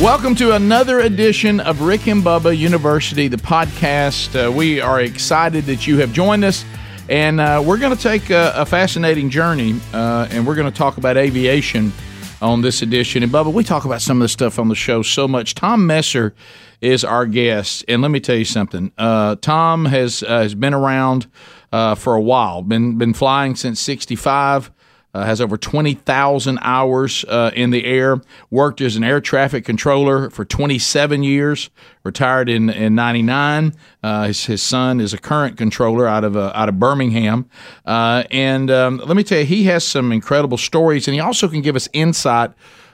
Welcome to another edition of Rick and Bubba University, the podcast. Uh, we are excited that you have joined us, and uh, we're going to take a, a, fascinating journey, uh, and we're going to talk about aviation on this edition. And Bubba, we talk about some of the stuff on the show so much. Tom Messer is our guest, and let me tell you something. Uh, Tom has uh, has been around uh, for a while, been been flying since '65 uh, has over 20,000 hours uh, in the air, worked as an air traffic controller for 27 years, retired in, in 99. Uh, his, his, son is a current controller out of, uh, out of Birmingham. Uh, and um, let me tell you, he has some incredible stories, and he also can give us insight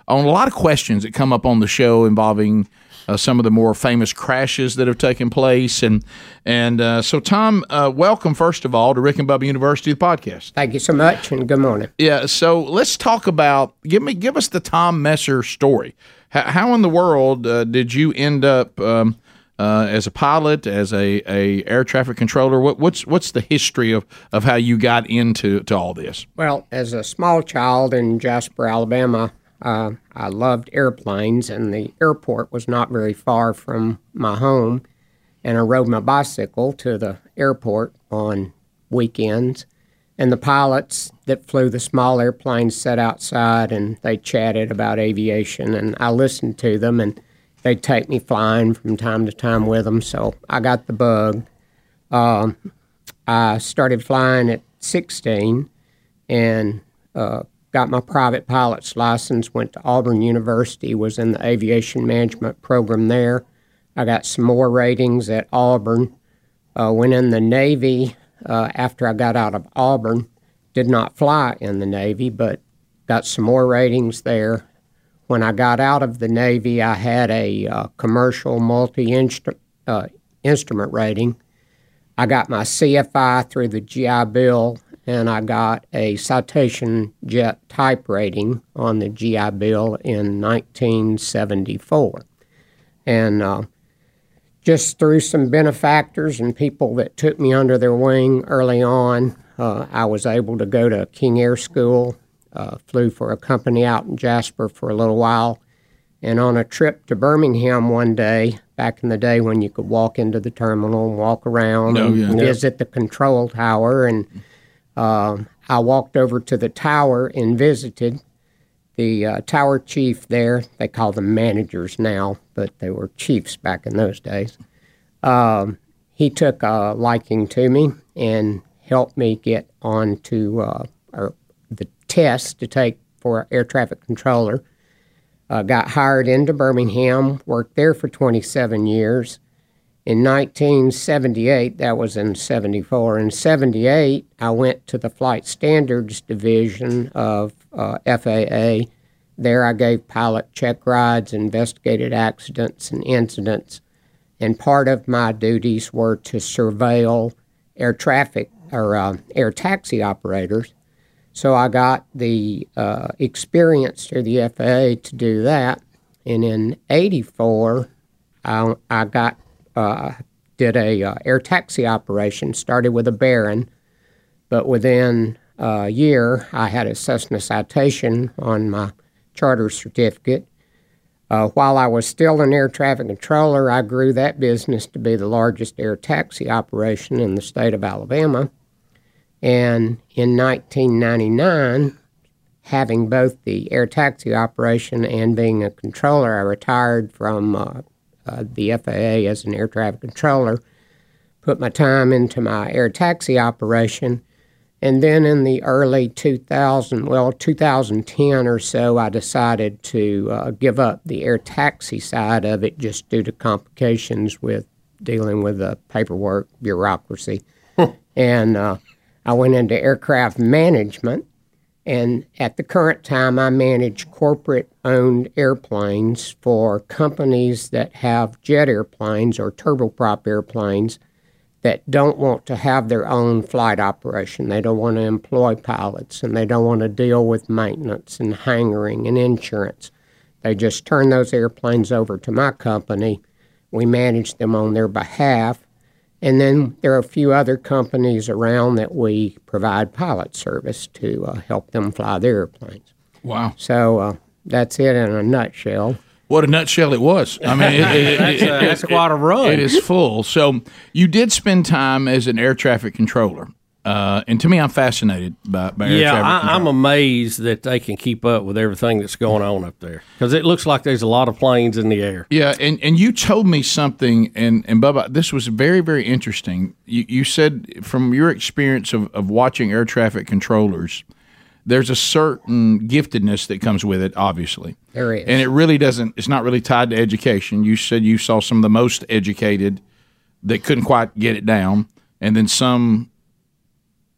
on a lot of questions that come up on the show involving uh, some of the more famous crashes that have taken place. And and uh, so, Tom, uh, welcome first of all to Rick and Bubba University, the podcast. Thank you so much, and good morning. Yeah. So let's talk about give me give us the Tom Messer story. How, how in the world uh, did you end up? Um, uh, as a pilot, as a, a air traffic controller, what, what's what's the history of, of how you got into to all this? Well, as a small child in Jasper, Alabama, uh, I loved airplanes, and the airport was not very far from my home. And I rode my bicycle to the airport on weekends. And the pilots that flew the small airplanes sat outside and they chatted about aviation. And I listened to them, and they'd take me flying from time to time with them. So I got the bug. Um, I started flying at 16 and uh, got my private pilot's license, went to Auburn University, was in the aviation management program there. I got some more ratings at Auburn. Uh, went in the Navy uh, after I got out of Auburn. Did not fly in the Navy, but got some more ratings there. When I got out of the Navy, I had a uh, commercial multi uh, instrument rating. I got my CFI through the GI Bill and I got a citation jet type rating on the GI Bill in 1974. And uh, just through some benefactors and people that took me under their wing early on, uh, I was able to go to King Air School, uh, flew for a company out in Jasper for a little while. And on a trip to Birmingham one day, back in the day when you could walk into the terminal and walk around oh, and visit the control tower and uh, I walked over to the tower and visited the uh, tower chief there. They call them managers now, but they were chiefs back in those days. Um, he took a liking to me and helped me get on to uh, the test to take for air traffic controller. Uh, got hired into Birmingham, worked there for 27 years, in 1978, that was in 74. In 78, I went to the Flight Standards Division of uh, FAA. There, I gave pilot check rides, investigated accidents and incidents, and part of my duties were to surveil air traffic or uh, air taxi operators. So I got the uh, experience through the FAA to do that. And in 84, I, I got did a uh, air taxi operation. Started with a Baron, but within a year, I had a Cessna citation on my charter certificate. Uh, while I was still an air traffic controller, I grew that business to be the largest air taxi operation in the state of Alabama. And in 1999, having both the air taxi operation and being a controller, I retired from uh, uh, the FAA as an air traffic controller, put my time into my air taxi operation. And then in the early 2000, well, 2010 or so, I decided to uh, give up the air taxi side of it just due to complications with dealing with the paperwork, bureaucracy. and uh, I went into aircraft management, and at the current time, I manage corporate owned airplanes for companies that have jet airplanes or turboprop airplanes that don't want to have their own flight operation. They don't want to employ pilots and they don't want to deal with maintenance and hangaring and insurance. They just turn those airplanes over to my company. We manage them on their behalf. And then there are a few other companies around that we provide pilot service to uh, help them fly their airplanes. Wow. So uh, that's it in a nutshell. What a nutshell it was. I mean, it, it, That's, it- uh, that's it- quite a run. It is full. So you did spend time as an air traffic controller. Uh, and to me, I'm fascinated by, by air yeah, traffic I, control. I'm amazed that they can keep up with everything that's going on up there because it looks like there's a lot of planes in the air. Yeah, and, and you told me something, and, and Bubba, this was very, very interesting. You, you said from your experience of, of watching air traffic controllers, there's a certain giftedness that comes with it, obviously. There is. And it really doesn't, it's not really tied to education. You said you saw some of the most educated that couldn't quite get it down, and then some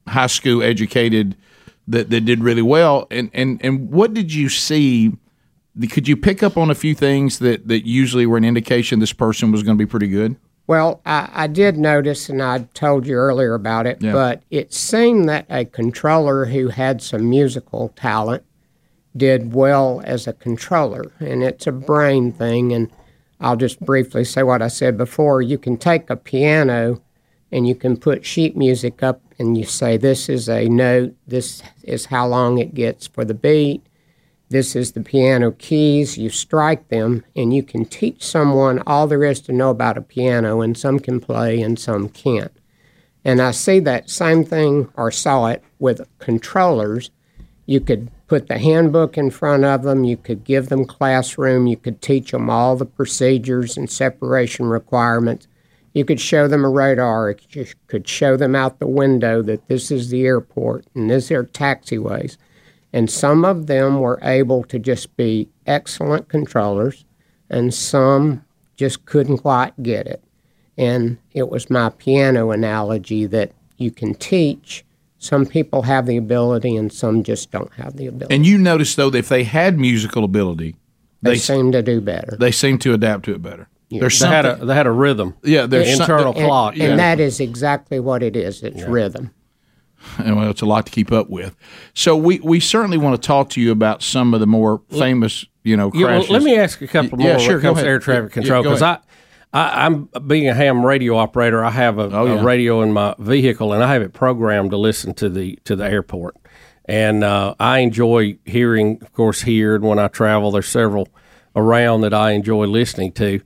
high school educated that, that did really well. And, and, and what did you see? Could you pick up on a few things that, that usually were an indication this person was going to be pretty good? Well, I, I did notice, and I told you earlier about it, Yeah. but it seemed that a controller who had some musical talent did well as a controller, and it's a brain thing. And I'll just briefly say what I said before. You can take a piano and you can put sheet music up, and you say, This is a note, this is how long it gets for the beat, this is the piano keys. You strike them, and you can teach someone all there is to know about a piano, and some can play and some can't. And I see that same thing, or saw it with controllers. You could put the handbook in front of them, you could give them classroom, you could teach them all the procedures and separation requirements. You could show them a radar, you could show them out the window that this is the airport and these are taxiways. And some of them were able to just be excellent controllers, and some just couldn't quite get it. And it was my piano analogy that you can teach. Some people have the ability, and some just don't have the ability. And you notice though that if they had musical ability, they, they seem to do better. they seem to adapt to it better. There's They had a they had a rhythm. yeah. There's some- internal and, clock. and yeah. that is exactly what it is. It's rhythm. and well, it's a lot to keep up with. So we, we certainly want to talk to you about some of the more famous, you know, Yeah, well, crashes. let me ask a couple more yeah, sure, go comes ahead. air traffic control go because I, I, I'm being a ham radio operator. I have a, Oh, yeah. a radio in my vehicle and I have it programmed to listen to the to the airport, and uh, I enjoy hearing, of course, here and when I travel. There's several around that I enjoy listening to.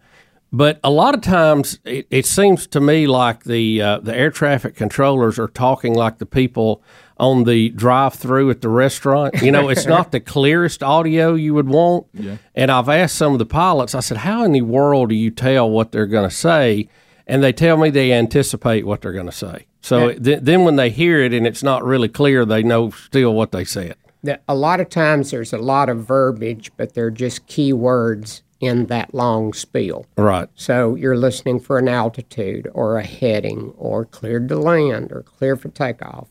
But a lot of times, it, it seems to me like the uh, the air traffic controllers are talking like the people on the drive-through at the restaurant. You know, it's not the clearest audio you would want. Yeah. And I've asked some of the pilots. I said, "How in the world do you tell what they're going to say?" And they tell me they anticipate what they're going to say. So th- then, when they hear it and it's not really clear, they know still what they said. a lot of times there's a lot of verbiage, but they're just key words in that long spiel. Right. So you're listening for an altitude or a heading or cleared to land or clear for takeoff.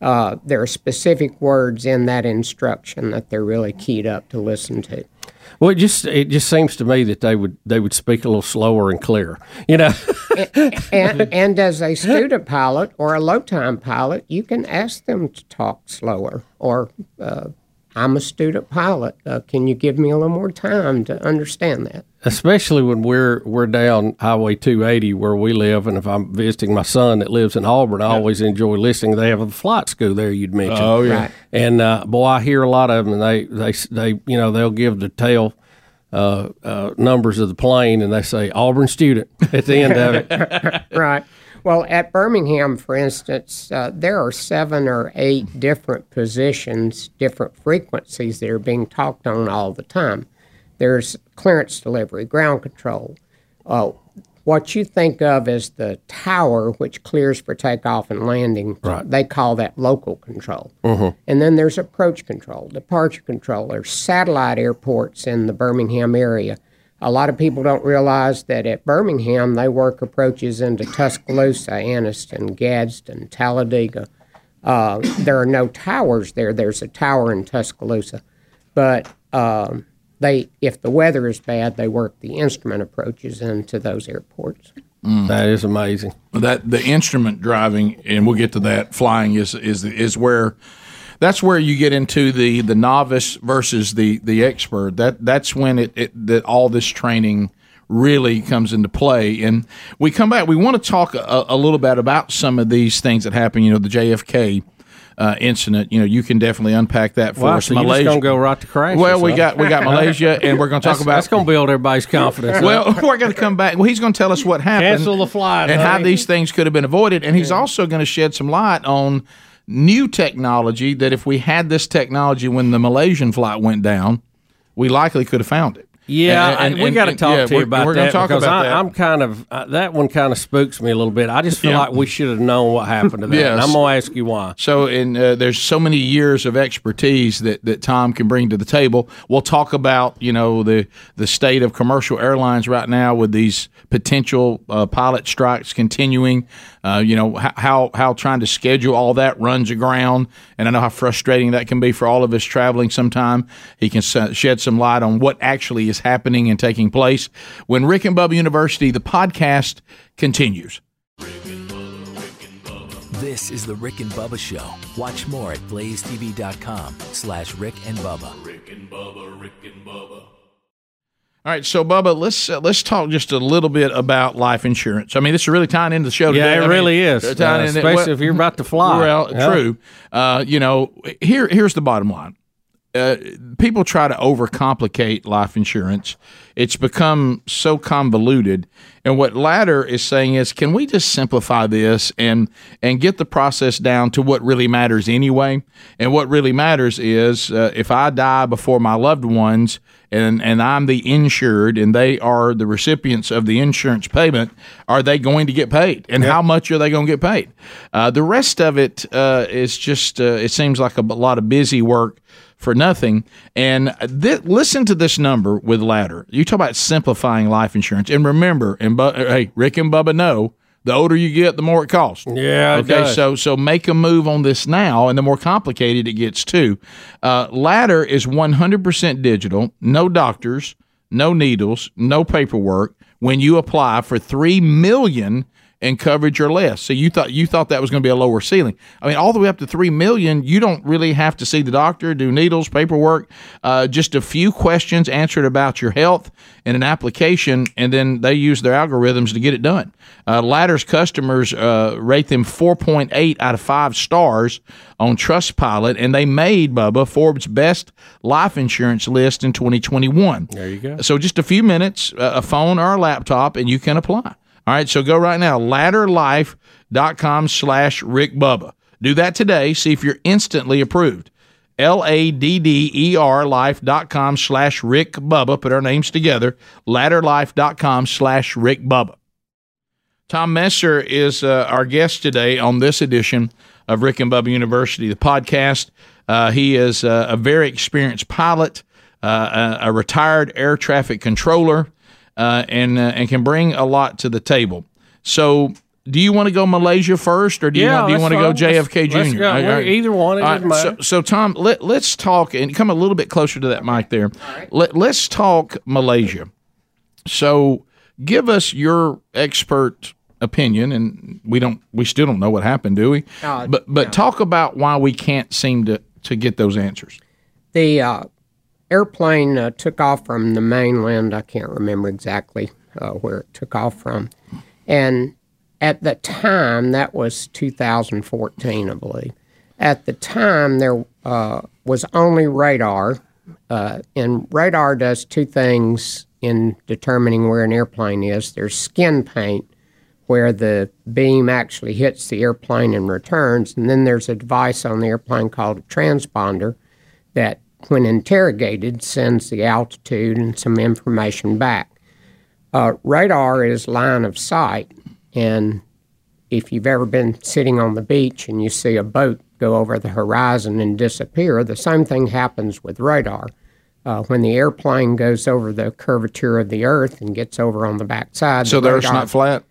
Uh, there are specific words in that instruction that they're really keyed up to listen to. Well, it just it just seems to me that they would they would speak a little slower and clearer. You know. and, and as a student pilot or a low time pilot, you can ask them to talk slower. Or, uh, I'm a student pilot. Uh, can you give me a little more time to understand that? especially when we're we're down Highway 280 where we live, and if I'm visiting my son that lives in Auburn, I always enjoy listening. They have a flight school there. You'd mentioned. Oh yeah. Right. And uh, boy, I hear a lot of them, and they they they you know they'll give the tail. Uh, uh, numbers of the plane, and they say Auburn student at the end of it. Right. Well, at Birmingham, for instance, uh, there are seven or eight different positions, different frequencies that are being talked on all the time. There's clearance delivery, ground control. Uh, what you think of as the tower, which clears for takeoff and landing, Right. they call that local control. And then there's approach control, departure control. There's satellite airports in the Birmingham area. A lot of people don't realize that at Birmingham they work approaches into Tuscaloosa, Anniston, Gadsden, Talladega, Uh, there are no towers there. There's a tower in Tuscaloosa, but um, they, if the weather is bad, they work the instrument approaches into those airports. That is amazing. that the instrument driving, and we'll get to that. Flying is is is where that's where you get into the the novice versus the the expert. That that's when it, it that all this training really comes into play. And we come back. We want to talk a, a little bit about some of these things that happen. You know, the JFK. Uh, incident, you know, you can definitely unpack that for Wow, us. so you're gonna go right to crashes, Well, we got we got Malaysia, and we're going to talk That's, about that's going to build everybody's confidence. well, we're going to come back. Well, he's going to tell us what happened, Cancel the flight, and how these things could have been avoided. And he's also going to shed some light on new technology that if we had this technology when the Malaysian flight went down, we likely could have found it. Yeah, And- and- I, we and- got to talk to you about we're that talk because about I, that. I'm kind of uh, that one kind of spooks me a little bit. I just feel Yeah. like we should have known what happened to that. Yes. And I'm going to ask you why. So, and uh, there's so many years of expertise that, that Tom can bring to the table. We'll talk about you know the the state of commercial airlines right now with these potential uh, pilot strikes continuing. Uh, you know how how trying to schedule all that runs aground, and I know how frustrating that can be for all of us traveling. Sometime he can shed some light on what actually is happening and taking place. When Rick and Bubba University, the podcast continues. This is the Rick and Bubba Show. Watch more at blazetv.com slash Rick and Bubba. Rick and Bubba, Rick and Bubba. All right, so Bubba, let's uh, let's talk just a little bit about life insurance. I mean, this is really tying into the show today. Yeah, it I mean, really is, uh, tying uh, into- especially well, if you're about to fly. Well, Yeah. true. Uh, you know, here here's the bottom line. Uh, people try to overcomplicate life insurance. It's become so convoluted. And what Ladder is saying is, can we just simplify this and and get the process down to what really matters anyway? And what really matters is uh, if I die before my loved ones and and I'm the insured and they are the recipients of the insurance payment, are they going to get paid? And how much are they going to get paid? Uh, the rest of it uh, is just uh, it seems like a lot of busy work for nothing. And th- listen to this number with Ladder. You talk about simplifying life insurance, and remember, and Bu- hey, Rick and Bubba know. The older you get, the more it costs. Yeah, Okay. does. So so make a move on this now, and the more complicated it gets too. Uh, Ladder is 100% digital. No doctors, no needles, no paperwork. When you apply for three million in coverage or less, so you thought you thought that was going to be a lower ceiling. I mean, all the way up to three million, you don't really have to see the doctor, do needles, paperwork. Uh, just a few questions answered about your health in an application, and then they use their algorithms to get it done. Uh, Ladder's customers uh, rate them 4.8 out of five stars on Trustpilot, and they made Bubba Forbes' best life insurance list in 2021. There you go. So just a few minutes, uh, a phone or a laptop, and you can apply. All right, so go right now, ladderlife.com slash Rick Bubba. Do that today. See if you're instantly approved. L A D D E R life.com slash Rick Bubba. Put our names together. Ladderlife.com slash Rick Bubba. Tom Messer is uh, our guest today on this edition of Rick and Bubba University, the podcast. Uh, he is uh, a very experienced pilot, uh, a, a retired air traffic controller, uh, and uh, and can bring a lot to the table. So, do you want to go Malaysia first, or do you Yeah, want, do you want to go. JFK Let's- let's Jr.? go. All We're either one, it so, so, Tom, let, let's talk and come a little bit closer to that mic there. Let, let's talk Malaysia. So, give us your expert opinion, and we don't, we still don't know what happened, do we? Uh, but but talk about why we can't seem to to get those answers. The uh, airplane uh, took off from the mainland. I can't remember exactly uh, where it took off from. And at the time, that was 2014, I believe. At the time, there uh, was only radar, uh, and radar does two things in determining where an airplane is. There's skin paint, where the beam actually hits the airplane and returns, and then there's a device on the airplane called a transponder that, when interrogated, sends the altitude and some information back. Uh, radar is line of sight, and if you've ever been sitting on the beach and you see a boat go over the horizon and disappear, the same thing happens with radar. Uh, when the airplane goes over the curvature of the Earth and gets over on the backside, So the Earth's radar- not flat.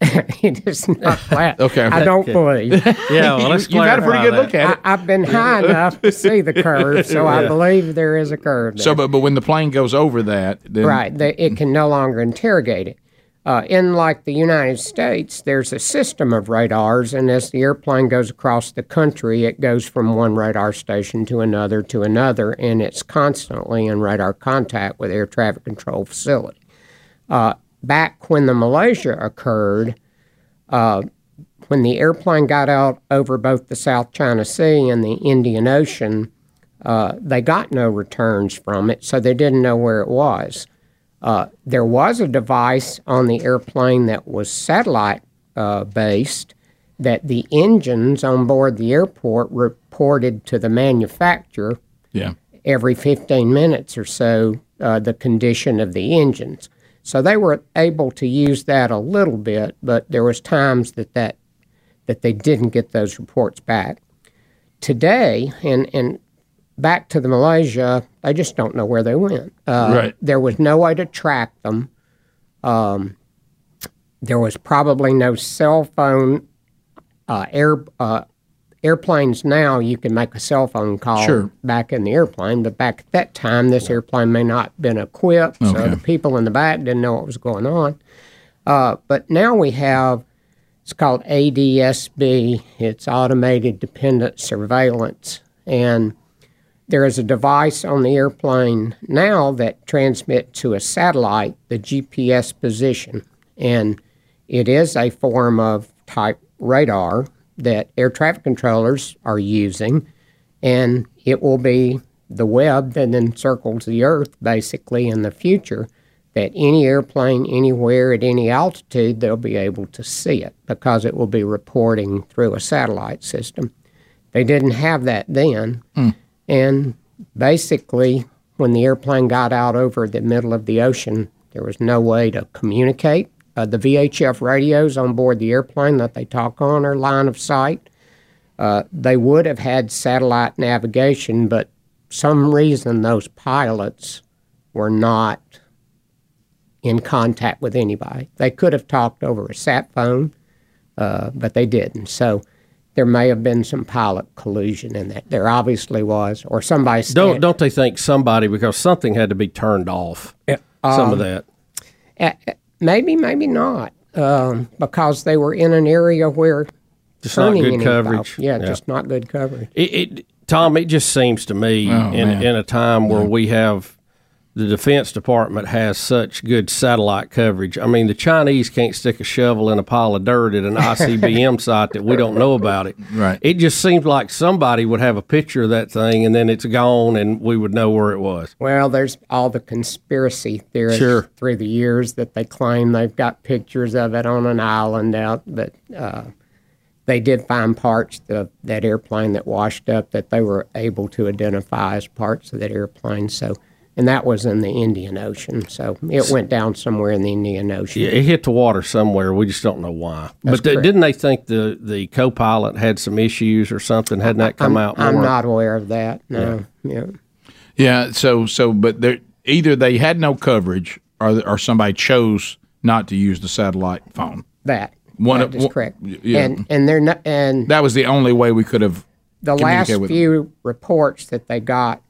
It is not flat. Okay. I don't believe. Yeah, well, let's You got a pretty good that. look at it. I, I've been high enough to see the curve, so I believe there is a curve. There. So, but but when the plane goes over that, then right, the, it can no longer interrogate it. Uh, in like the United States, there's a system of radars, and as the airplane goes across the country, it goes from one radar station to another to another, and it's constantly in radar contact with air traffic control facility. Uh, back when the Malaysia occurred, uh, when the airplane got out over both the South China Sea and the Indian Ocean, uh, they got no returns from it, so they didn't know where it was. Uh, there was a device on the airplane that was satellite uh, based that the engines on board the airport reported to the manufacturer yeah, every 15 minutes or so uh, the condition of the engines. So they were able to use that a little bit, but there was times that that, that they didn't get those reports back. Today, and, and back to the Malaysia, they just don't know where they went. Uh, Right. There was no way to track them. Um, there was probably no cell phone uh, air uh, airplanes now you can make a cell phone call Sure. back in the airplane, but back at that time this airplane may not have been equipped, so the people in the back didn't know what was going on. Uh, but now we have it's called ADSB. It's automated dependent surveillance, and there is a device on the airplane now that transmits to a satellite the GPS position, and it is a form of type radar that air traffic controllers are using, and it will be the web that encircles the Earth basically in the future. That any airplane anywhere at any altitude, they'll be able to see it because it will be reporting through a satellite system. They didn't have that then. Hmm. And basically, when the airplane got out over the middle of the ocean, there was no way to communicate. Uh, the VHF radios on board the airplane that they talk on are line of sight. Uh, they would have had satellite navigation, but some reason those pilots were not in contact with anybody. They could have talked over a sat phone, uh, but they didn't. So there may have been some pilot collusion in that. There obviously was, or somebody Don't don't they think somebody because something had to be turned off? Some of that. Uh, maybe, maybe not, um, because they were in an area where Just not good coverage. valve- Yeah, just not good coverage. It, it Tom, it just seems to me Oh, in man. in a time where we have the Defense Department has such good satellite coverage. I mean, the Chinese can't stick a shovel in a pile of dirt at an ICBM site that we don't know about it. Right. It just seems like somebody would have a picture of that thing and then it's gone and we would know where it was. Well, there's all the conspiracy theories Sure. through the years that they claim they've got pictures of it on an island out, but uh, they did find parts of that airplane that washed up that they were able to identify as parts of that airplane. So, and that was in the Indian Ocean. So it went down somewhere in the Indian Ocean. Yeah, it hit the water somewhere. We just don't know why. but th- didn't they think the, the co pilot had some issues or something? Hadn't that come out more? I'm not aware of that. No. Yeah. yeah. So so, but there either they had no coverage or or somebody chose not to use the satellite phone. That. One that of- is one- correct. yeah. And and they're not and That was the only way we could have. the last communicate with them. few reports that they got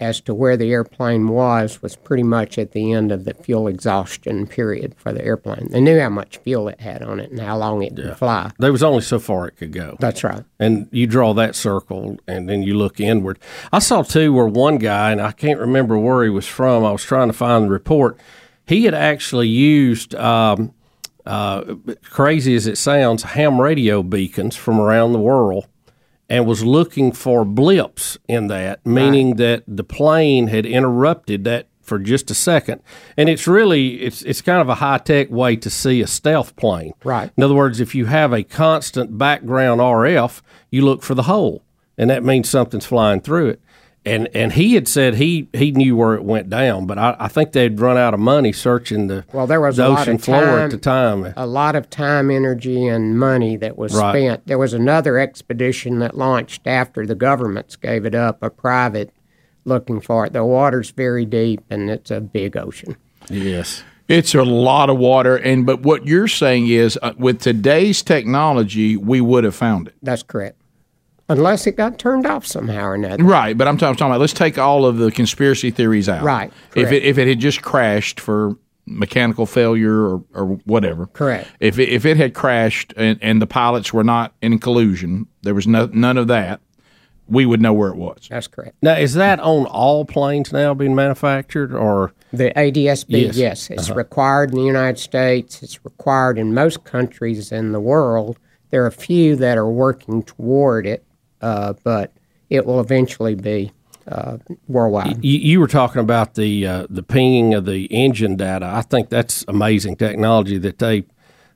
as to where the airplane was was pretty much at the end of the fuel exhaustion period for the airplane. They knew how much fuel it had on it and how long it could fly. There was only so far it could go. That's right. and you draw that circle and then you look inward. I saw too where one guy, and I can't remember where he was from, I was trying to find the report. He had actually used, um, uh, crazy as it sounds, ham radio beacons from around the world and was looking for blips in that, meaning that the plane had interrupted that for just a second. And it's really it's it's kind of a high tech way to see a stealth plane. Right. In other words, if you have a constant background RF, you look for the hole, and that means something's flying through it. And and he had said he he knew where it went down, but I, I think they'd run out of money searching the Well, there was the a lot ocean of floor time, at the time. a lot of time, energy, and money that was Right. spent. There was another expedition that launched after the governments gave it up, a private looking for it. The water's very deep and it's a big ocean. Yes. It's a lot of water, and but what you're saying is, uh, with today's technology, we would have found it. That's correct. Unless it got turned off somehow or another. Right, but I'm talking, I'm talking about. Let's take all of the conspiracy theories out. Right, If it if it had just crashed for mechanical failure or, or whatever. Correct. If it, if it had crashed and, and the pilots were not in collusion, there was no, none of that. We would know where it was. That's correct. Now, is that on all planes now being manufactured, or The ADSB, Yes. yes, it's uh-huh. required in the United States. It's required in most countries in the world. There are a few that are working toward it, but it will eventually be uh, worldwide. you, you were talking about the uh, the pinging of the engine data? I think that's amazing technology that they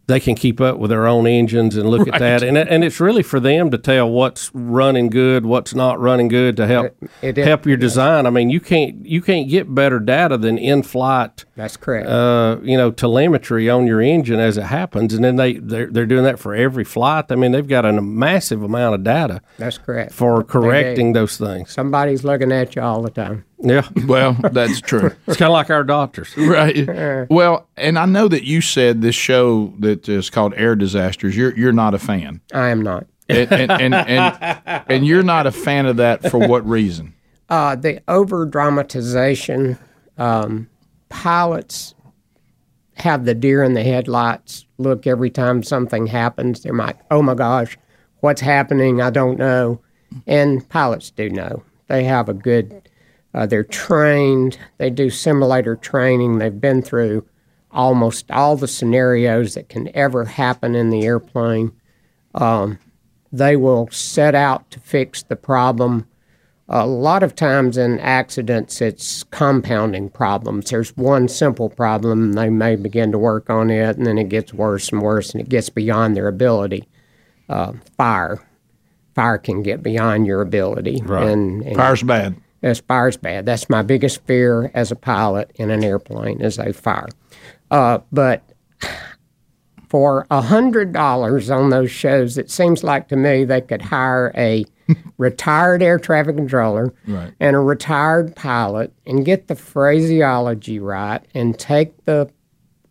they can keep up with their own engines and look at that, and and it's really for them to tell what's running good, what's not running good to help It- it- help your design. I mean, you can't you can't get better data than in flight. That's correct. uh, you know, telemetry on your engine as it happens, and then they they're, they're doing that for every flight. I mean, they've got a massive amount of data That's correct. for They do. correcting those things. Somebody's looking at you all the time. Yeah, Well, that's true. it's kind of like our doctors. right. Well, and I know that you said this show that is called Air Disasters. You're you're not a fan, I am not. and and and, and, and you're not a fan of that for what reason? Uh, the over dramatization, um, pilots have the deer in the headlights look every time something happens. They're like, oh my gosh, what's happening? I don't know. And pilots do know. They have a good, uh, they're trained, they do simulator training, they've been through almost all the scenarios that can ever happen in the airplane. Um, they will set out to fix the problem a lot of times in accidents, it's compounding problems. There's one simple problem, they may begin to work on it, and then it gets worse and worse, and it gets beyond their ability. Uh, fire, fire can get beyond your ability, and, and Fire's bad. Yes, fire's bad. That's my biggest fear as a pilot in an airplane is a fire. Uh, but for a hundred dollars on those shows, it seems like to me they could hire a retired air traffic controller Right. and a retired pilot and get the phraseology right and take the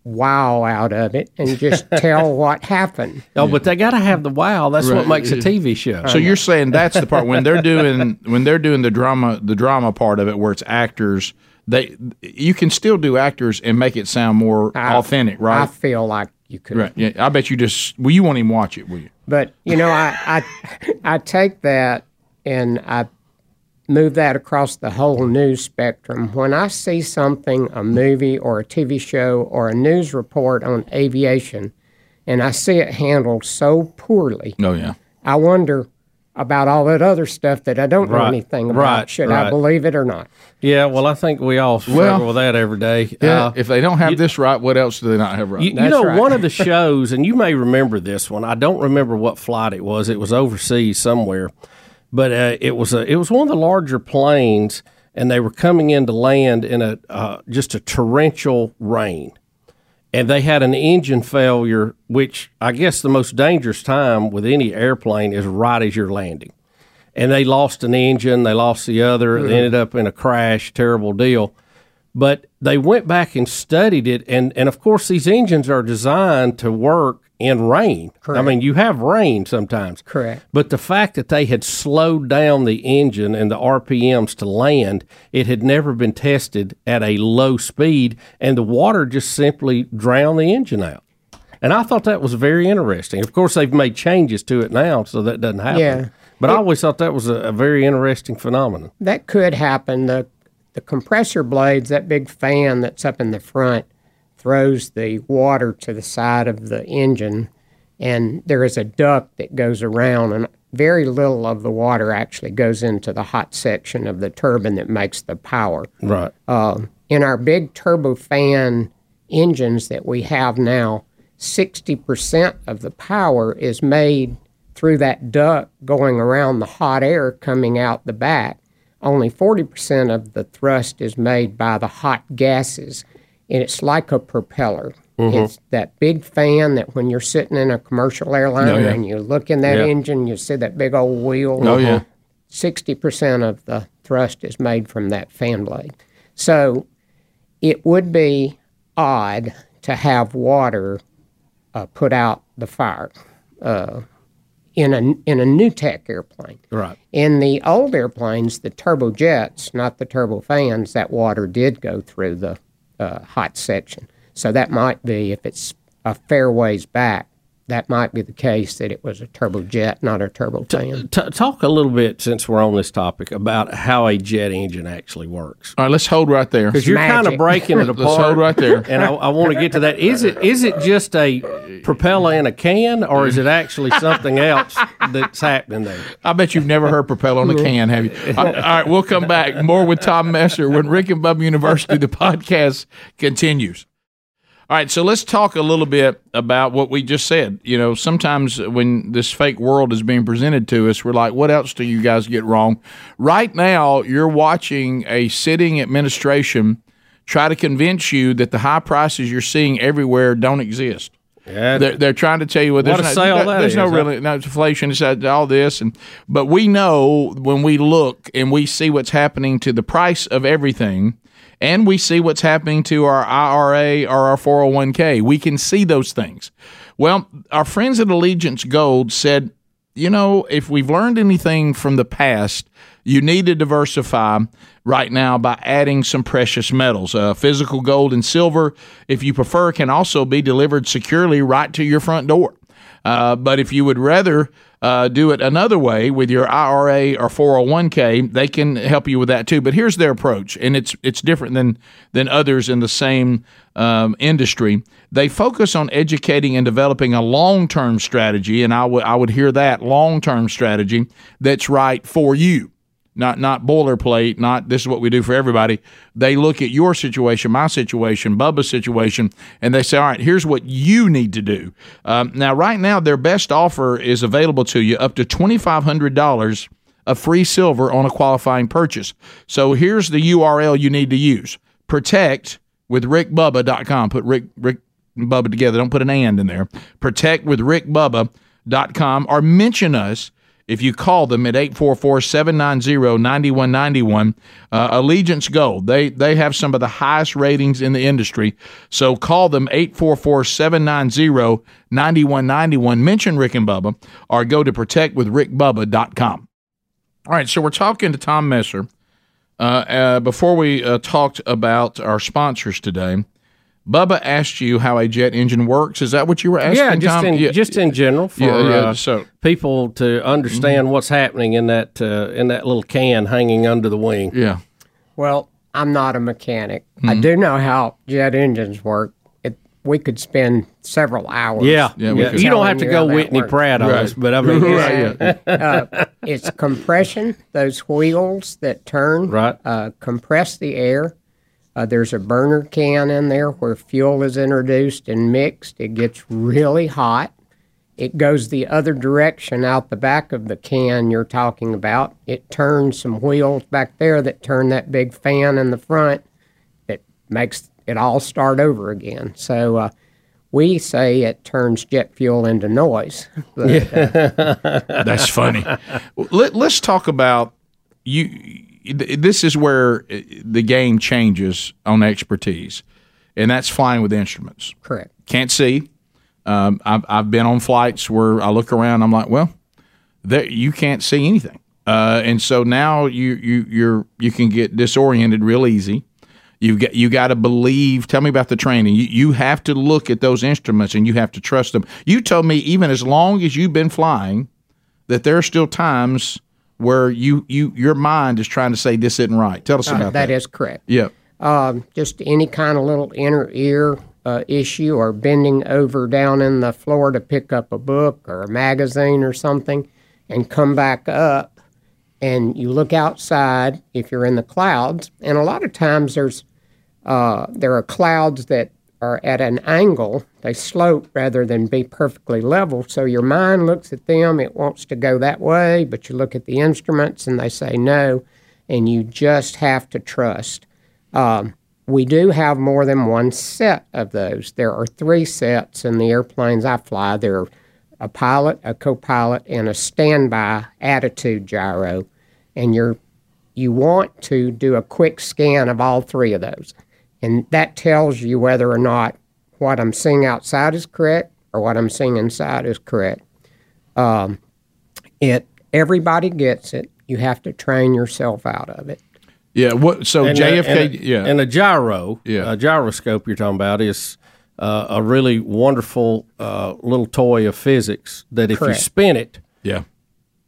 wow out of it and just tell what happened. Oh, but they got to have the wow. That's what makes a TV show. So you're saying that's the part when they're doing when they're doing the drama the drama part of it where it's actors they you can still do actors and make it sound more authentic, right? I feel like you could right. Yeah. I bet you just well you won't even watch it, will you? But you know, I, I I take that and I move that across the whole news spectrum. When I see something, a movie or a TV show or a news report on aviation, and I see it handled so poorly, Oh yeah. I wonder about all that other stuff that I don't know anything about. right, Should I believe it or not? yeah, well, I think we all struggle Well, with that every day. Yeah. Uh, if they don't have this right, what else do they not have right? You, you know, right. one of the shows, and you may remember this one. I don't remember what flight it was. It was overseas somewhere, but uh, it was a it was one of the larger planes, and they were coming in to land in a uh, just a torrential rain, and they had an engine failure. Which I guess the most dangerous time with any airplane is right as you're landing, and they lost an engine, they lost the other, they ended up in a crash. Terrible deal but they went back and studied it and and of course these engines are designed to work in rain. I mean you have rain sometimes. Correct. but the fact that they had slowed down the engine and the rpms to land it had never been tested at a low speed and the water just simply drowned the engine out. And i thought that was very interesting. Of course they've made changes to it now so that doesn't happen. Yeah. but i always thought that was a, a very interesting phenomenon. That could happen. The the compressor blades, that big fan that's up in the front, throws the water to the side of the engine, and there is a duct that goes around, and very little of the water actually goes into the hot section of the turbine that makes the power. right Uh, in our big turbofan engines that we have now, 60% of the power is made through that duct going around the hot air coming out the back. Only 40% of the thrust is made by the hot gases, and it's like a propeller. It's that big fan that when you're sitting in a commercial airline Oh, yeah. and you look in that Yeah. engine, you see that big old wheel. Oh, yeah. 60% of the thrust is made from that fan blade. So it would be odd to have water uh, put out the fire uh, in a in a new tech airplane. Right. In the old airplanes, the turbojets, not the turbofans, that water did go through the uh, hot section. So that might be, if it's a fair ways back, that might be the case that it was a turbojet, not a turbofan. T- talk a little bit, since we're on this topic, about how a jet engine actually works. All right, let's hold right there. Because you're kind of breaking it apart. Let's hold right there. And I, I want to get to that. Is it is it just a propeller in a can, or is it actually something else that's happening there? I bet you've never heard propeller in a can, have you? All all right, we'll come back. More with Tom Messer when Rick and Bubba University, the podcast continues. All right, so let's talk a little bit about what we just said. You know, sometimes when this fake world is being presented to us, we're like, what else do you guys get wrong? Right now, you're watching a sitting administration try to convince you that the high prices you're seeing everywhere don't exist. Yeah, They're, they're trying to tell you well, there's no, that there's no is, huh? really no inflation. It's all this, and but we know when we look and we see what's happening to the price of everything, and we see what's happening to our IRA or our 401k. We can see those things. Well, our friends at Allegiance Gold said, you know, if we've learned anything from the past, you need to diversify right now by adding some precious metals. Uh, physical gold and silver, if you prefer, can also be delivered securely right to your front door. Uh, but if you would rather uh, do it another way with your IRA or 401k, they can help you with that too. But here's their approach, and it's it's different than than others in the same um, industry. They focus on educating and developing a long term strategy, and I would I would hear that long term strategy that's right for you not not boilerplate, not this is what we do for everybody. They look at your situation, my situation, Bubba's situation, and they say, all right, here's what you need to do. Um, now, right now, their best offer is available to you up to twenty five hundred dollars of free silver on a qualifying purchase. So here's the URL you need to use: protect with rickbubba.com. Put Rick Rick and Bubba together. Don't put an and in there. Protect with rickbubba.com or mention us if you call them at 844-790-9191 uh, allegiance gold. They they have some of the highest ratings in the industry. So call them 844-790-9191 mention rick and bubba or go to protectwithrickbubba.com all right so we're talking to tom messer. Uh, uh, before we uh, talked about our sponsors today Bubba asked you how a jet engine works. Is that what you were asking? yeah, just Tom? in Yeah. just in general for Yeah, yeah, uh, so- people to understand what's happening in that uh, in that little can hanging under the wing. yeah. Well, I'm not a mechanic. I do know how jet engines work. It, we could spend several hours. Yeah, Yeah, yeah. we could- You don't have to go you how that Whitney. Pratt on Right. us, but I mean, Right, yeah. It's compression, those wheels that turn, Right. uh, compress the air. Uh, there's a burner can in there where fuel is introduced and mixed. It gets really hot. It goes the other direction out the back of the can you're talking about. It turns some wheels back there that turn that big fan in the front that makes it all start over again. So uh, we say it turns jet fuel into noise. But, uh, That's funny. Let, let's talk about you. This is where uh, the game changes on expertise, and that's flying with instruments. correct. Can't see. Um, I've, I've been on flights where I look around. I'm like, well, there you can't see anything, uh, and so now you you you're you can get disoriented real easy. You got you got to believe. Tell me about the training. You, you have to look at those instruments and you have to trust them. You told me even as long as you've been flying, that there are still times where you you your mind is trying to say this isn't right. Tell us Uh, about that. that is correct. Yeah. um, just any kind of little inner ear uh, issue or bending over down in the floor to pick up a book or a magazine or something and come back up and you look outside if you're in the clouds and a lot of times there's uh, there are clouds that are at an angle they slope rather than be perfectly level so your mind looks at them it wants to go that way but you look at the instruments and they say no and you just have to trust um, we do have more than one set of those. There are three sets in the airplanes I fly. There are a pilot, a co-pilot, and a standby attitude gyro. And you're you want to do a quick scan of all three of those. And that tells you whether or not what I'm seeing outside is correct or what I'm seeing inside is correct. Um, it everybody gets it. You have to train yourself out of it. Yeah. What? So And, uh, JFK. and a, yeah. and a gyro, Yeah. a gyroscope you're talking about is uh, a really wonderful uh, little toy of physics that if Correct. you spin it, yeah.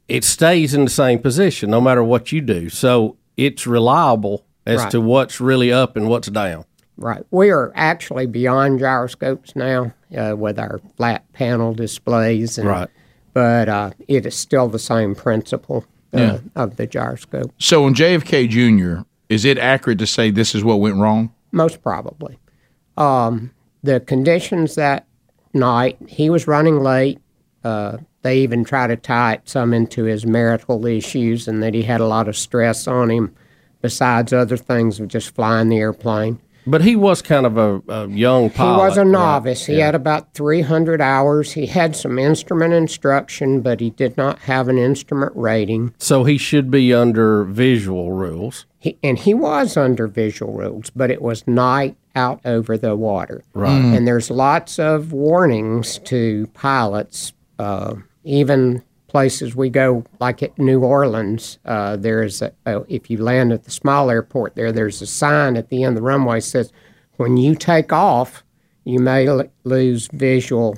it stays in the same position no matter what you do. So it's reliable as Right. to what's really up and what's down. Right. We are actually beyond gyroscopes now uh, with our flat panel displays. And, Right. But uh, it is still the same principle uh, Yeah. of the gyroscope, So on JFK Jr., is it accurate to say this is what went wrong? most probably. Um, the conditions that night, he was running late. Uh, they even tried to tie it some into his marital issues and that he had a lot of stress on him, besides other things of just flying the airplane. But he was kind of a, a young pilot. He was a right? novice. He had about 300 hours. He had some instrument instruction, but he did not have an instrument rating. So he should be under visual rules. He, and he was under visual rules, but it was night out over the water. Right. And there's lots of warnings to pilots, uh, even places we go, like at New Orleans. Uh, there's a, uh, if you land at the small airport there, there's a sign at the end of the runway that says, when you take off, you may l- lose visual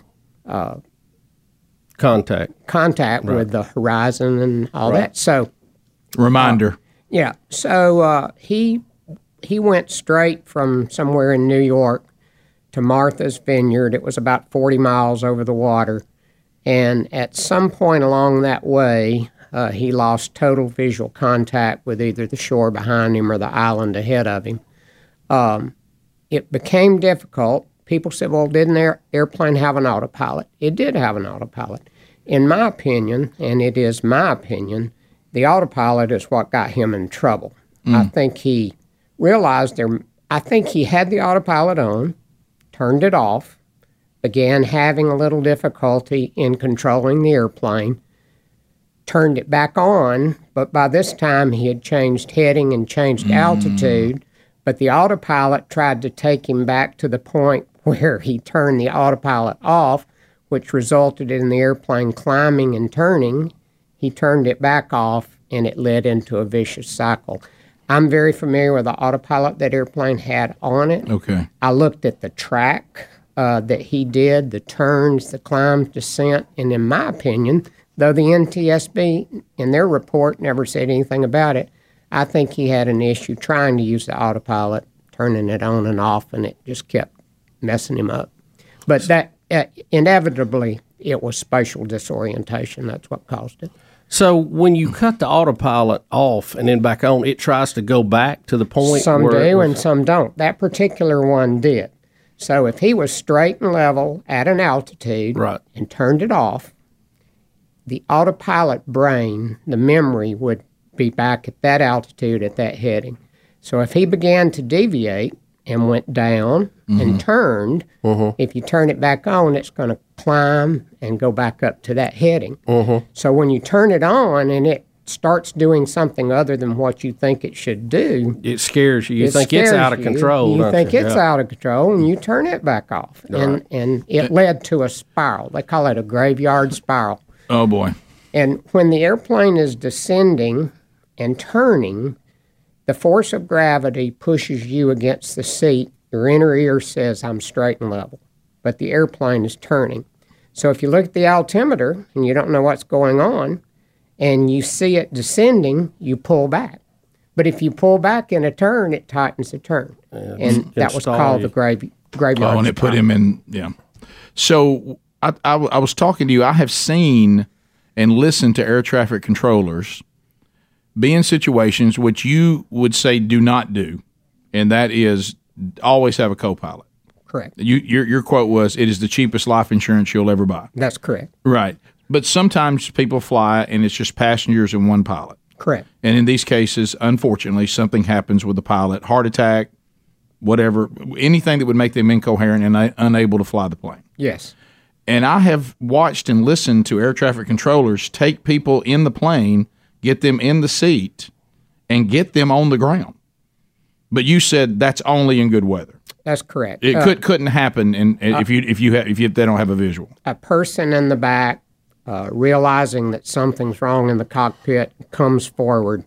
Contact. contact with the horizon and all that. So, Reminder. Yeah. So uh, he he went straight from somewhere in New York to Martha's Vineyard. It was about forty miles over the water, and at some point along that way, uh, he lost total visual contact with either the shore behind him or the island ahead of him. Um, it became difficult. People said, "Well, didn't their airplane have an autopilot?" It did have an autopilot. In my opinion, and it is my opinion, the autopilot is what got him in trouble. I think he realized there. I think he had the autopilot on, turned it off, began having a little difficulty in controlling the airplane, turned it back on, but by this time he had changed heading and changed mm. altitude. But the autopilot tried to take him back to the point where he turned the autopilot off, which resulted in the airplane climbing and turning. He turned it back off, and it led into a vicious cycle. I'm very familiar with the autopilot that airplane had on it. Okay. I looked at the track uh, that he did, the turns, the climbs, descent, and in my opinion, though the NTSB in their report never said anything about it, I think he had an issue trying to use the autopilot, turning it on and off, and it just kept messing him up. But that uh, inevitably, it was spatial disorientation. That's what caused it. So when you cut the autopilot off and then back on, it tries to go back to the point. Some where do was- and some don't. That particular one did. So if he was straight and level at an altitude Right. and turned it off, the autopilot brain, the memory, would be back at that altitude at that heading. So if he began to deviate and went down and mm-hmm. turned, mm-hmm. if you turn it back on, it's going to climb and go back up to that heading. Mm-hmm. So when you turn it on and it starts doing something other than what you think it should do, it scares you. You it think it's out of you. control. You think it's Yeah. out of control, and you turn it back off, and and it led to a spiral. They call it a graveyard spiral. Oh boy. And when the airplane is descending and turning, the force of gravity pushes you against the seat. Your inner ear says, "I'm straight and level," but the airplane is turning. So if you look at the altimeter and you don't know what's going on, and you see it descending, you pull back. But if you pull back in a turn, it tightens the turn, and that was called the grave, graveyard. Oh, and it put spiral. him in. Yeah. So I, I, I was talking to you. I have seen and listened to air traffic controllers be in situations which you would say do not do, and that is always have a co-pilot. Correct. You, your your quote was, "It is the cheapest life insurance you'll ever buy." That's correct. Right. But sometimes people fly and it's just passengers and one pilot. Correct. And in these cases, unfortunately, something happens with the pilot, heart attack, whatever, anything that would make them incoherent and unable to fly the plane. Yes. And I have watched and listened to air traffic controllers take people in the plane, get them in the seat, and get them on the ground. But you said that's only in good weather. That's correct. It Uh, could couldn't happen in, if you if you ha- if you they don't have a visual. a person in the back uh, realizing that something's wrong in the cockpit comes forward.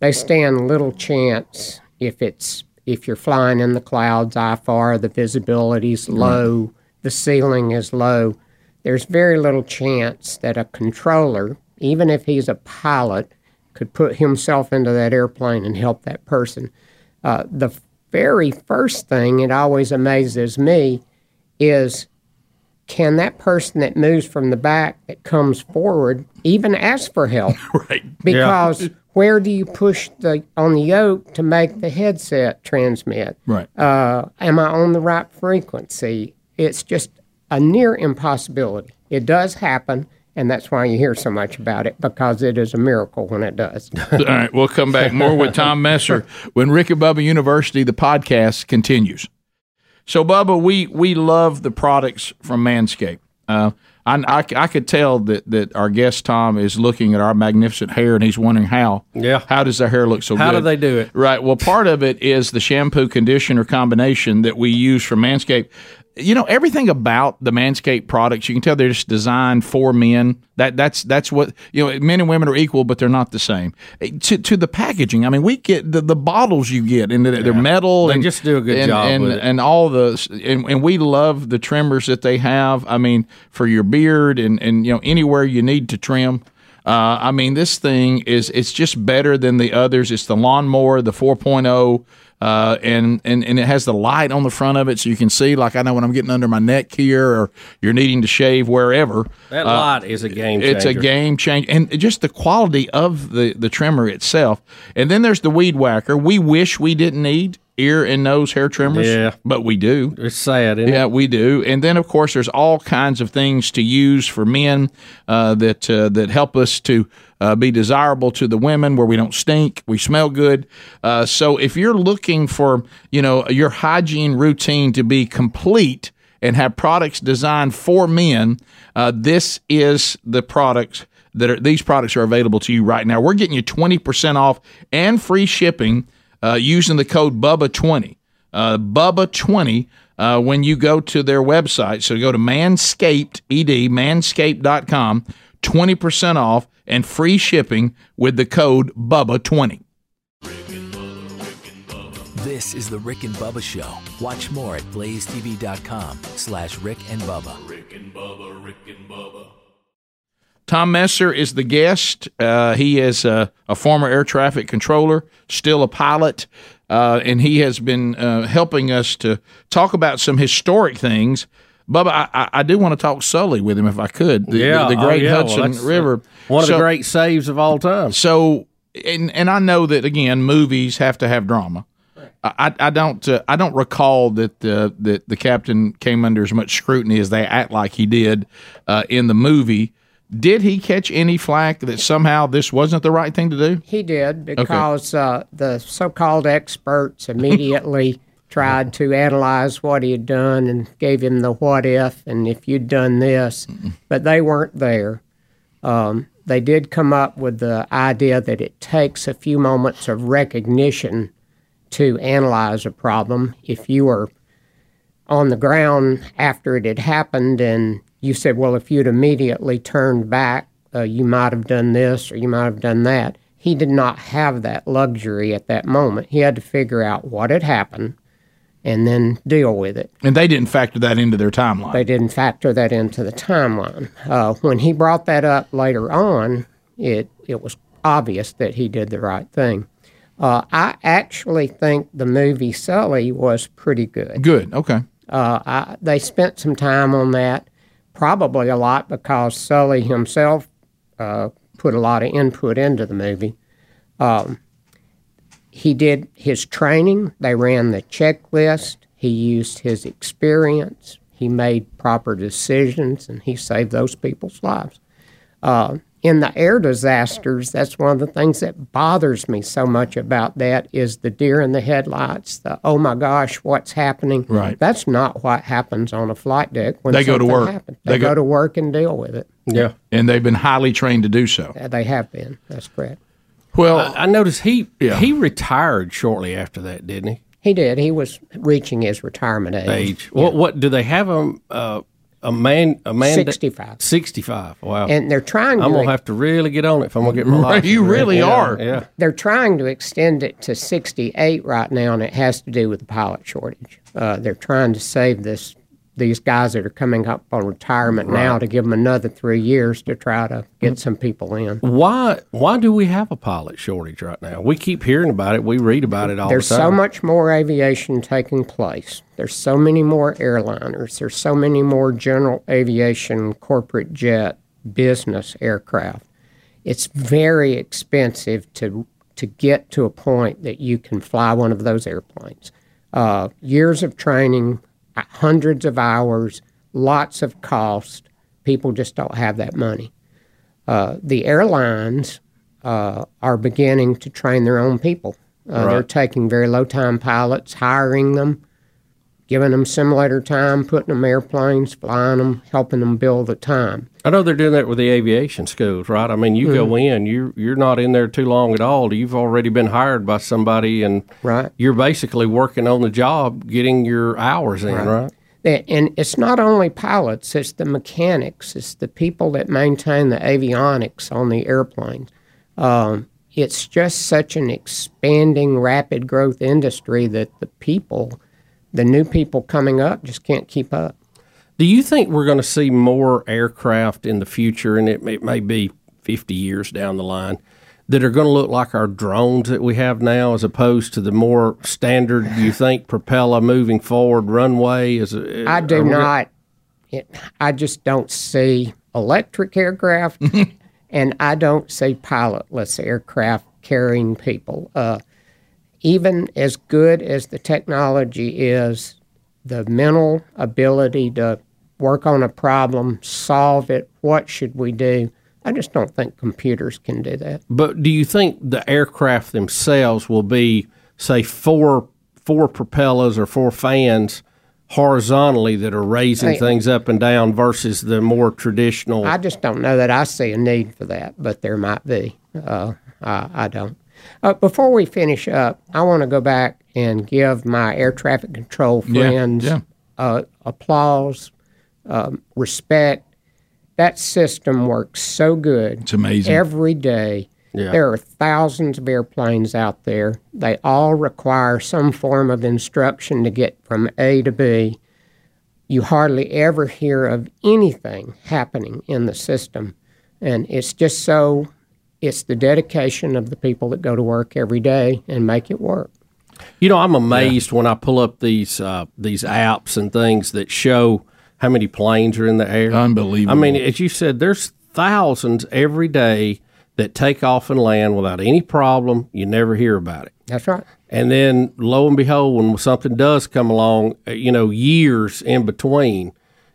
They stand little chance if it's if you're flying in the clouds, IFR, the visibility's low, the ceiling is low. There's very little chance that a controller, even if he's a pilot, could put himself into that airplane and help that person. Uh, the very first thing it always amazes me is can that person that moves from the back that comes forward even ask for help? Right. Because where do you push the on the yoke to make the headset transmit? Right. Uh, am I on the right frequency? It's just a near impossibility. It does happen, and that's why you hear so much about it because it is a miracle when it does. All right, we'll come back more with Tom Messer when Rick and Bubba University the podcast continues. So, Bubba, we we love the products from Manscaped. Uh, I, I, I could tell that, that our guest Tom is looking at our magnificent hair and he's wondering how. Yeah. How does their hair look so How good? How do they do it? Right. Well, part of it is the shampoo conditioner combination that we use from Manscaped. You know everything about the Manscaped products. You can tell they're just designed for men. That that's that's what you know. Men and women are equal, but they're not the same. Eh, To, to the packaging, I mean, we get the, the bottles you get, and they're, they're metal. They and just do a good and, job and, it. and all the and, and we love the trimmers that they have. I mean, for your beard and and you know anywhere you need to trim. Uh, I mean, this thing is it's just better than the others. It's the lawnmower, the 4.0. Uh, and, and and it has the light on the front of it, so you can see. Like I know when I'm getting under my neck here, or you're needing to shave wherever. That uh, light is a game changer. it's a game change, and just the quality of the the trimmer itself. And then there's the weed whacker. We wish we didn't need ear and nose hair trimmers, Yeah. but we do. It's sad, isn't Yeah, it? we do. And then, of course, there's all kinds of things to use for men uh, that uh, that help us to uh, be desirable to the women, where we don't stink, we smell good. Uh, so, if you're looking for, you know, your hygiene routine to be complete and have products designed for men, uh, this is the products that are. These products are available to you right now. We're getting you 20% off and free shipping uh, using the code Bubba20 uh, Bubba20 uh, when you go to their website. So go to Manscaped, ED, manscaped.com, 20% off and free shipping with the code Bubba20. This is the Rick and Bubba Show. Watch more at blazetv.com slash Rick and Bubba. Tom Messer is the guest. Uh, he is a, a former air traffic controller, still a pilot, uh, and he has been uh, helping us to talk about some historic things. Bubba, I, I, do want to talk Sully with him if I could. The, yeah, the, the oh, great yeah. Hudson that's, uh, River. One of So- the great saves of all time. So, and and I know that again, movies have to have drama. I, I don't uh, I don't recall that uh, that the captain came under as much scrutiny as they act like he did uh, in the movie. Did he catch any flack that somehow this wasn't the right thing to do? He did because uh, the so-called experts immediately tried to analyze what he had done and gave him the what if and if you'd done this, but they weren't there. Um, they did come up with the idea that it takes a few moments of recognition to analyze a problem. If you were on the ground after it had happened and you said, well, if you'd immediately turned back, uh, you might have done this or you might have done that. He did not have that luxury at that moment. He had to figure out what had happened and then deal with it. And they didn't factor that into their timeline. They didn't factor that into the timeline. Uh, when he brought that up later on, it, it was obvious that he did the right thing. Uh, I actually think the movie Sully was pretty good. Good. Okay. Uh, I, they spent some time on that, probably a lot because Sully himself uh, put a lot of input into the movie. Um, he did his training, they ran the checklist, he used his experience, he made proper decisions, and he saved those people's lives. Uh, in the air disasters, that's one of the things that bothers me so much about that is the deer in the headlights, the oh my gosh, what's happening? Right. That's not what happens on a flight deck when They go to work. happens. They They, go- go, to work and deal with it. Yeah. And they've been highly trained to do so. Uh, They have been. That's correct. Well, I, I noticed he Yeah. he retired shortly after that, didn't he? He did. He was reaching his retirement age. Age. What what do they have him? Uh, a man, a man, 65. Sixty-five. Wow. And they're trying To I'm gonna have to really get on it if I'm gonna get my life. you really yeah, are. Yeah. they're trying to extend it to 68 right now, and it has to do with the pilot shortage. Uh, they're trying to save this these guys that are coming up on retirement now to give them another three years to try to get some people in. Why why do we have a pilot shortage right now? We keep hearing about it. We read about it all There's the time. so much more aviation taking place. There's so many more airliners. There's so many more general aviation, corporate jet, business aircraft. It's very expensive to to get to a point that you can fly one of those airplanes. Uh, years of training, hundreds of hours, lots of cost. People just don't have that money. Uh, the airlines uh, are beginning to train their own people. Uh, They're taking very low time pilots, hiring them, giving them simulator time, putting them airplanes, flying them, helping them build the time. I know they're doing that with the aviation schools, right? I mean, you go Mm-hmm. in, you you're not in there too long at all. You've already been hired by somebody, and Right. you're basically working on the job, getting your hours in, right? That- And it's not only pilots, it's the mechanics, it's the people that maintain the avionics on the airplanes. Um, it's just such an expanding, rapid growth industry that the people, the new people coming up, just can't keep up. Do you think we're going to see more aircraft in the future, and it may, it may be 50 years down the line, that are going to look like our drones that we have now, as opposed to the more standard, you think, propeller moving forward runway? Is it, I do are we gonna- not. It, I just don't see electric aircraft, and I don't see pilotless aircraft carrying people. Uh, even as good as the technology is, the mental ability to work on a problem, solve it, what should we do? I just don't think computers can do that. But do you think the aircraft themselves will be, say, four four propellers or four fans horizontally that are raising things up and down versus the more traditional? I just don't know that I see a need for that, but there might be. Uh, I, I don't. Uh, before we finish up, I want to go back and give my air traffic control Yeah, friends yeah. Uh, applause, um, respect. That system works so good. It's amazing. Every day, Yeah. there are thousands of airplanes out there. They all require some form of instruction to get from A to B. You hardly ever hear of anything happening in the system. And it's just so, it's the dedication of the people that go to work every day and make it work. You know, I'm amazed when I pull up these uh, these apps and things that show how many planes are in the air. Unbelievable. I mean, as you said, there's thousands every day that take off and land without any problem. You never hear about it. That's right. And then, lo and behold, when something does come along, uh, you know, years in between,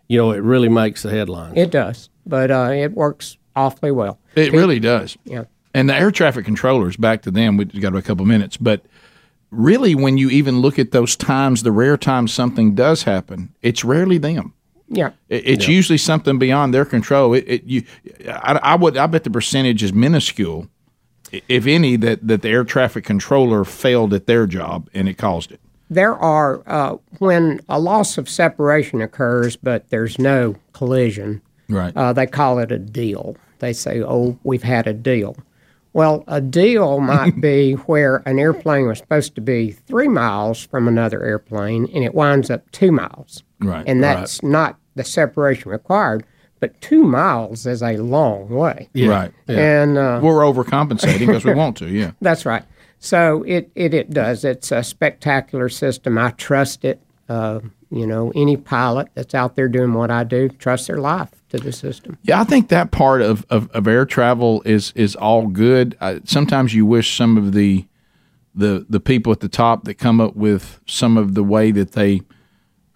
you know, it really makes the headlines. It does, but uh, it works awfully well. It really does. Yeah. And the air traffic controllers, back to them, we've got a couple minutes, but really, when you even look at those times, the rare times something does happen, it's rarely them. Yeah. It- It's usually something beyond their control. It, it you, I, I would, I bet the percentage is minuscule, if any, that that the air traffic controller failed at their job and it caused it. There are, uh, when a loss of separation occurs, but there's no collision, Right. uh, they call it a deal. They say, oh, we've had a deal. Well, a deal might be where an airplane was supposed to be three miles from another airplane and it winds up two miles. Right, And that's not the separation required, but two miles is a long way. Right. And uh, We're overcompensating because we want to. Yeah. that's right. So it, it, it does. It's a spectacular system. I trust it. Uh, you know, any pilot that's out there doing what I do, trust their life to the system. Yeah, I think that part of, of, of air travel is is all good. Sometimes you wish some of the the the people at the top that come up with some of the way that they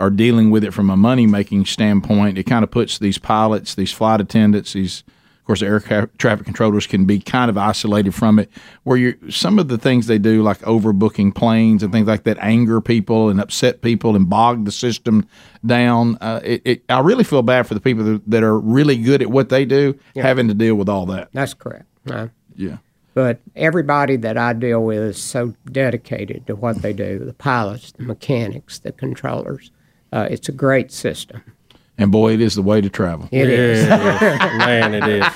are dealing with it from a money making standpoint. It kind of puts these pilots, these flight attendants, these course, the air traffic controllers can be kind of isolated from it. Where you some of the things they do, like overbooking planes and things like that, anger people and upset people and bog the system down. Uh, it, it, I really feel bad for the people that, that are really good at what they do, having to deal with all that. That's correct. Uh, Yeah. But everybody that I deal with is so dedicated to what they do the pilots, the mechanics, the controllers. Uh, it's a great system. And boy, it is the way to travel. It is. man, it is.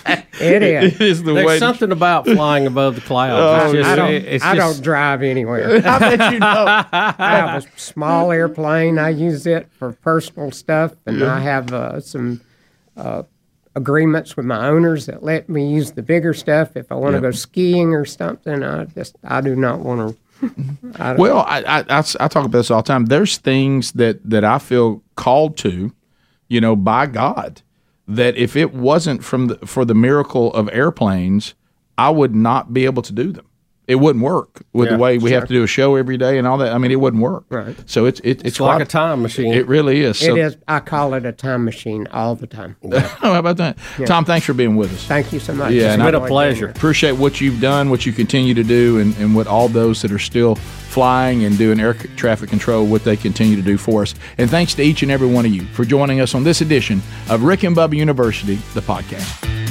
It is. It is the There's way. To, something about flying above the clouds. it's just, I don't, it's I just- don't drive anywhere. I bet you know. I have a small airplane. I use it for personal stuff, and I have uh, some uh, agreements with my owners that let me use the bigger stuff if I want to Yep. go skiing or something. I just I do not want to. Well, I, I, I, I talk about this all the time. There's things that, that I feel called to, you know, by God, that if it wasn't from the, for the miracle of airplanes, I would not be able to do them. It wouldn't work with the way we have to do a show every day and all that. I mean, it wouldn't work. Right. So it's it, it's, It's like a time machine. It really is. So, It is. I call it a time machine all the time. How about that, Tom? Thanks for being with us. Thank you so much. Yeah, It's been a pleasure. appreciate what you've done, what you continue to do, and, and what all those that are still flying and doing air traffic control, what they continue to do for us. And thanks to each and every one of you for joining us on this edition of Rick and Bubba University, the podcast.